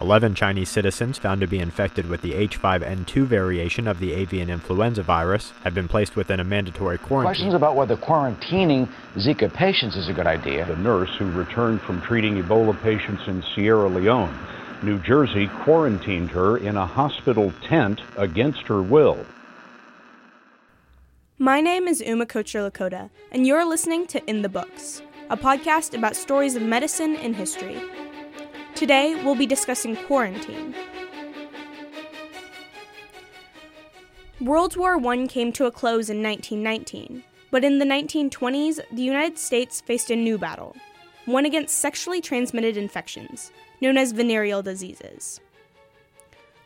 11 Chinese citizens found to be infected with the H5N2 variation of the avian influenza virus have been placed within a mandatory quarantine. Questions about whether quarantining Zika patients is a good idea. The nurse who returned from treating Ebola patients in Sierra Leone, New Jersey, quarantined her in a hospital tent against her will. My name is Uma Kocherlakota, and you're listening to In the Books, a podcast about stories of medicine and history. Today, we'll be discussing quarantine. World War I came to a close in 1919, but in the 1920s, the United States faced a new battle, one against sexually transmitted infections, known as venereal diseases.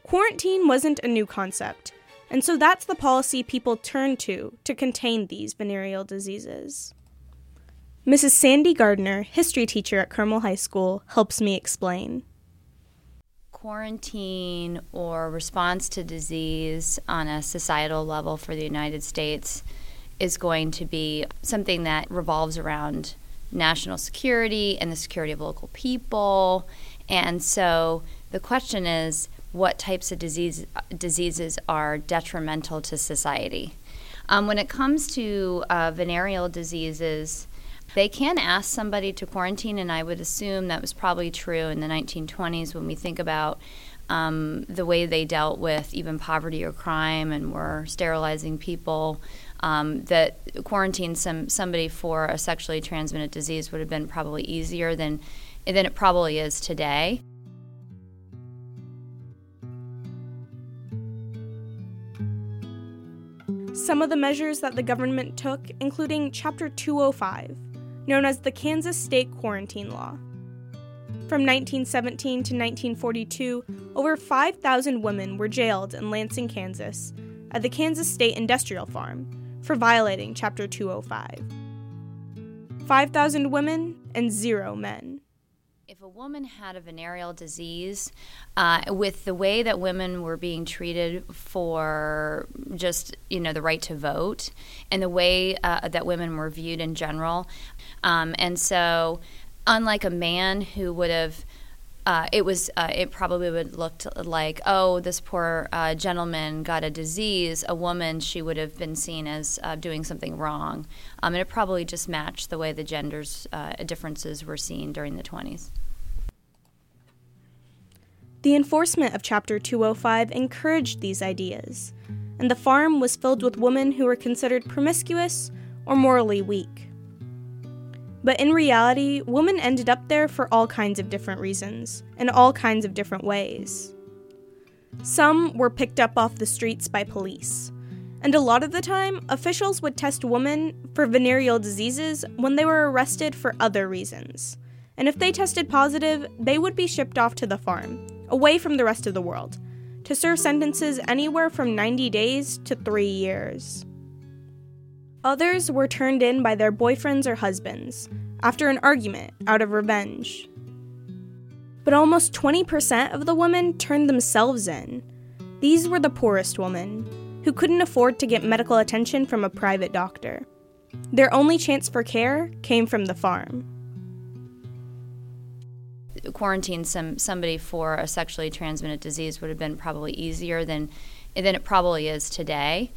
Quarantine wasn't a new concept, and so that's the policy people turned to to contain these venereal diseases. Mrs. Sandy Gardner, history teacher at Carmel High School, helps me explain. Quarantine or response to disease on a societal level for the United States is going to be something that revolves around national security and the security of local people. And so the question is what types of disease, diseases are detrimental to society? Um, when it comes to uh, venereal diseases, they can ask somebody to quarantine, and I would assume that was probably true in the 1920s when we think about um, the way they dealt with even poverty or crime and were sterilizing people. Um, that quarantine some somebody for a sexually transmitted disease would have been probably easier than than it probably is today. Some of the measures that the government took, including Chapter 205, known as the Kansas State Quarantine Law. From 1917 to 1942, over 5,000 women were jailed in Lansing, Kansas, at the Kansas State Industrial Farm for violating Chapter 205. 5,000 women and zero men. If a woman had a venereal disease, uh, with the way that women were being treated for just you know the right to vote, and the way uh, that women were viewed in general, um, and so, unlike a man who would have, uh, it was uh, it probably would looked like oh this poor uh, gentleman got a disease. A woman she would have been seen as uh, doing something wrong, um, and it probably just matched the way the genders uh, differences were seen during the twenties. The enforcement of Chapter 205 encouraged these ideas, and the farm was filled with women who were considered promiscuous or morally weak. But in reality, women ended up there for all kinds of different reasons, in all kinds of different ways. Some were picked up off the streets by police, and a lot of the time, officials would test women for venereal diseases when they were arrested for other reasons. And if they tested positive, they would be shipped off to the farm, away from the rest of the world, to serve sentences anywhere from 90 days to three years. Others were turned in by their boyfriends or husbands after an argument out of revenge. But almost 20% of the women turned themselves in. These were the poorest women, who couldn't afford to get medical attention from a private doctor. Their only chance for care came from the farm. Quarantine some somebody for a sexually transmitted disease would have been probably easier than than it probably is today.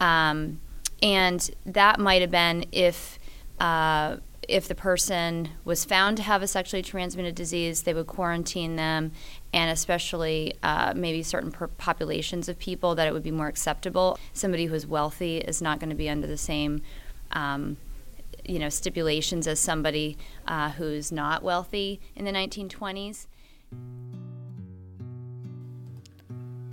Um, and that might have been if uh, if the person was found to have a sexually transmitted disease, they would quarantine them, and especially uh, maybe certain populations of people that it would be more acceptable. Somebody who is wealthy is not going to be under the same. Um, you know stipulations as somebody uh, who's not wealthy in the 1920s.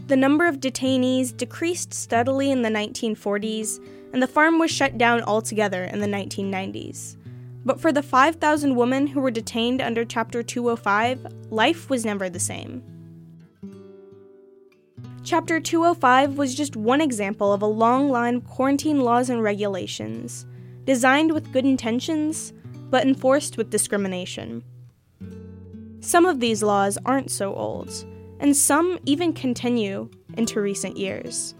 The number of detainees decreased steadily in the 1940s and the farm was shut down altogether in the 1990s. But for the 5,000 women who were detained under Chapter 205, life was never the same. Chapter 205 was just one example of a long line of quarantine laws and regulations, designed with good intentions, but enforced with discrimination. Some of these laws aren't so old, and some even continue into recent years.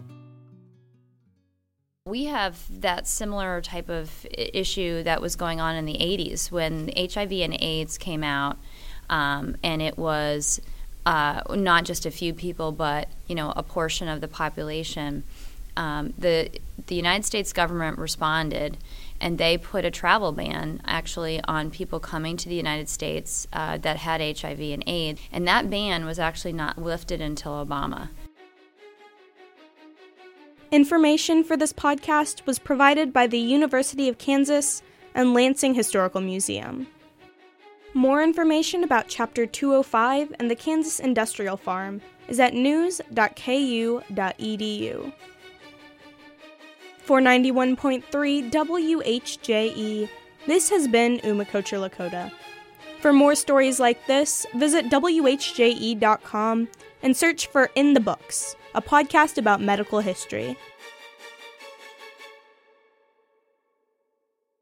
We have that similar type of issue that was going on in the 80s when HIV and AIDS came out, um, and it was uh, not just a few people, but you know a portion of the population. Um, the the United States government responded, and they put a travel ban actually on people coming to the United States uh, that had HIV and AIDS, and that ban was actually not lifted until Obama. Information for this podcast was provided by the University of Kansas and Lansing Historical Museum. More information about Chapter 205 and the Kansas Industrial Farm is at news.ku.edu. For 91.3 WHJE, this has been Uma Kocherlakota. For more stories like this, visit WHJE.com and search for In the Books, a podcast about medical history.